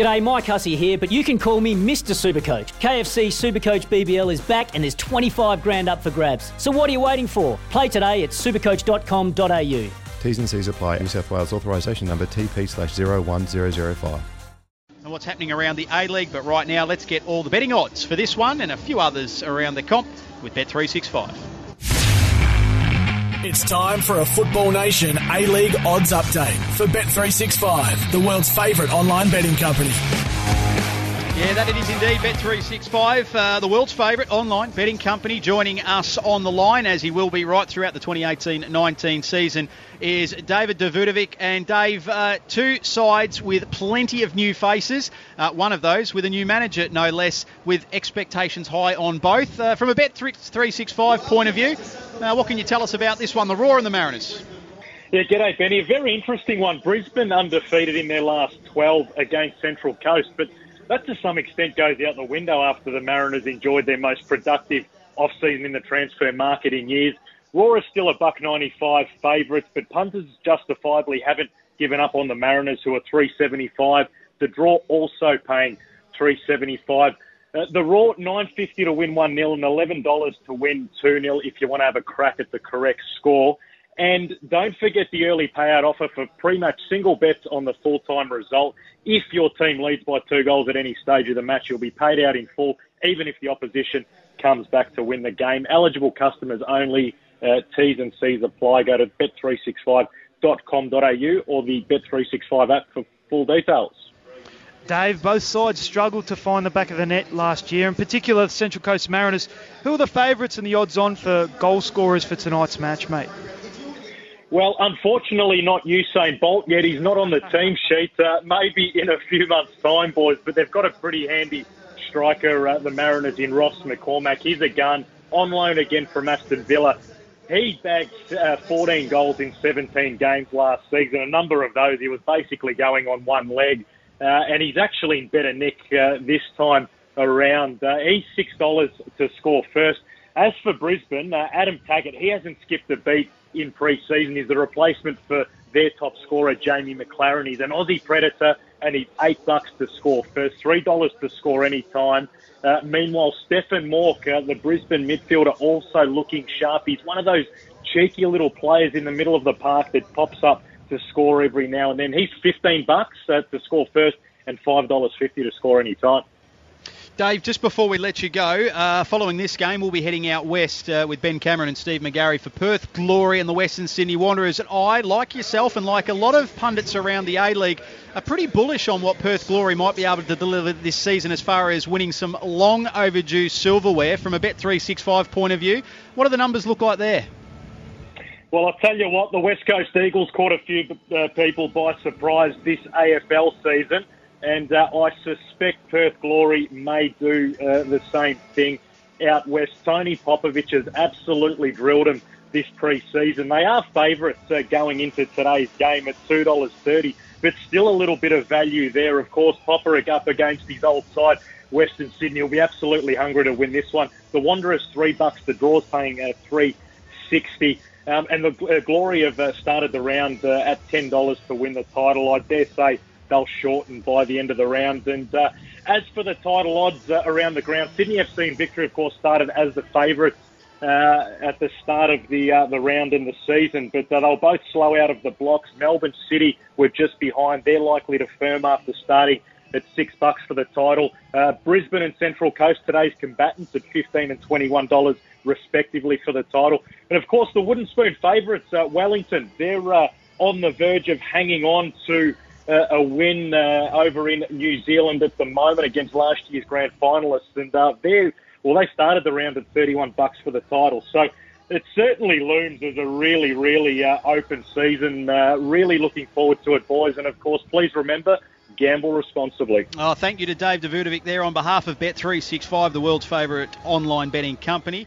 G'day, Mike Hussey here, but you can call me Mr. Supercoach. KFC Supercoach BBL is back and there's 25 grand up for grabs. So what are you waiting for? Play today at supercoach.com.au. T's and C's apply. New South Wales authorisation number TP slash 01005. And what's happening around the A League, but right now let's get all the betting odds for this one and a few others around the comp with Bet365. It's time for a Football Nation A League odds update for Bet365, the world's favourite online betting company. Yeah, that it is indeed. Bet365, uh, the world's favourite online betting company, joining us on the line, as he will be right throughout the 2018-19 season, is David Davutovic. And Dave, uh, two sides with plenty of new faces. Uh, one of those with a new manager, no less, with expectations high on both. Uh, from a Bet365 point of view, uh, what can you tell us about this one, the Roar and the Mariners? Yeah, g'day, Benny. A very interesting one. Brisbane undefeated in their last 12 against Central Coast, but that to some extent goes out the window after the Mariners enjoyed their most productive off-season in the transfer market in years. Roar is still a buck 95 favourites, but punters justifiably haven't given up on the Mariners, who are 375. The draw also paying 375. Uh, the Roar 950 to win 1 0 and $11 to win 2 0 if you want to have a crack at the correct score. And don't forget the early payout offer for pre-match single bets on the full-time result. If your team leads by two goals at any stage of the match, you'll be paid out in full, even if the opposition comes back to win the game. Eligible customers only. Uh, T's and C's apply. Go to bet365.com.au or the Bet365 app for full details. Dave, both sides struggled to find the back of the net last year, in particular the Central Coast Mariners. Who are the favourites and the odds on for goal scorers for tonight's match, mate? Well, unfortunately, not Usain Bolt yet. He's not on the team sheet. Uh, maybe in a few months' time, boys. But they've got a pretty handy striker, uh, the Mariners, in Ross McCormack. He's a gun on loan again from Aston Villa. He bagged uh, 14 goals in 17 games last season. A number of those, he was basically going on one leg. Uh, and he's actually in better nick uh, this time around. Uh, he's $6 to score first. As for Brisbane, uh, Adam Taggart, he hasn't skipped a beat in pre-season. He's the replacement for their top scorer, Jamie Maclaren. He's an Aussie predator, and he's eight bucks to score first, three dollars to score any time. Uh, meanwhile, Stefan Mauk, uh, the Brisbane midfielder, also looking sharp. He's one of those cheeky little players in the middle of the park that pops up to score every now and then. He's 15 bucks uh, to score first and $5.50 to score any time. Dave, just before we let you go, uh, following this game, we'll be heading out west uh, with Ben Cameron and Steve McGarry for Perth Glory and the Western Sydney Wanderers. And I, like yourself and like a lot of pundits around the A League, are pretty bullish on what Perth Glory might be able to deliver this season as far as winning some long overdue silverware from a Bet365 point of view. What do the numbers look like there? Well, I'll tell you what, the West Coast Eagles caught a few uh, people by surprise this AFL season and uh, I suspect Perth Glory may do uh, the same thing out west. Tony Popovic has absolutely drilled them this pre-season. They are favourites uh, going into today's game at two dollars thirty, but still a little bit of value there. Of course, Popper up against his old side. Western Sydney will be absolutely hungry to win this one. The Wanderers three bucks. The Draw's paying uh, three sixty. Um, and the uh, Glory have uh, started the round uh, at ten dollars to win the title. I dare say they'll shorten by the end of the round. And uh, as for the title odds uh, around the ground, Sydney FC and Victory, of course, started as the favourites uh, at the start of the uh, the round in the season, but uh, they'll both slow out of the blocks. Melbourne City were just behind; they're likely to firm after starting at six bucks for the title. Uh, Brisbane and Central Coast today's combatants at fifteen and twenty one dollars respectively for the title. And of course, the wooden spoon favourites, uh, Wellington, they're uh, on the verge of hanging on to a win uh, over in New Zealand at the moment against last year's grand finalists, and uh, they well they started the round at 31 bucks for the title. So it certainly looms as a really really uh, open season. Uh, really looking forward to it, boys, and of course please remember. Gamble responsibly. Oh, thank you to Dave Davutovic there on behalf of Bet365, the world's favourite online betting company.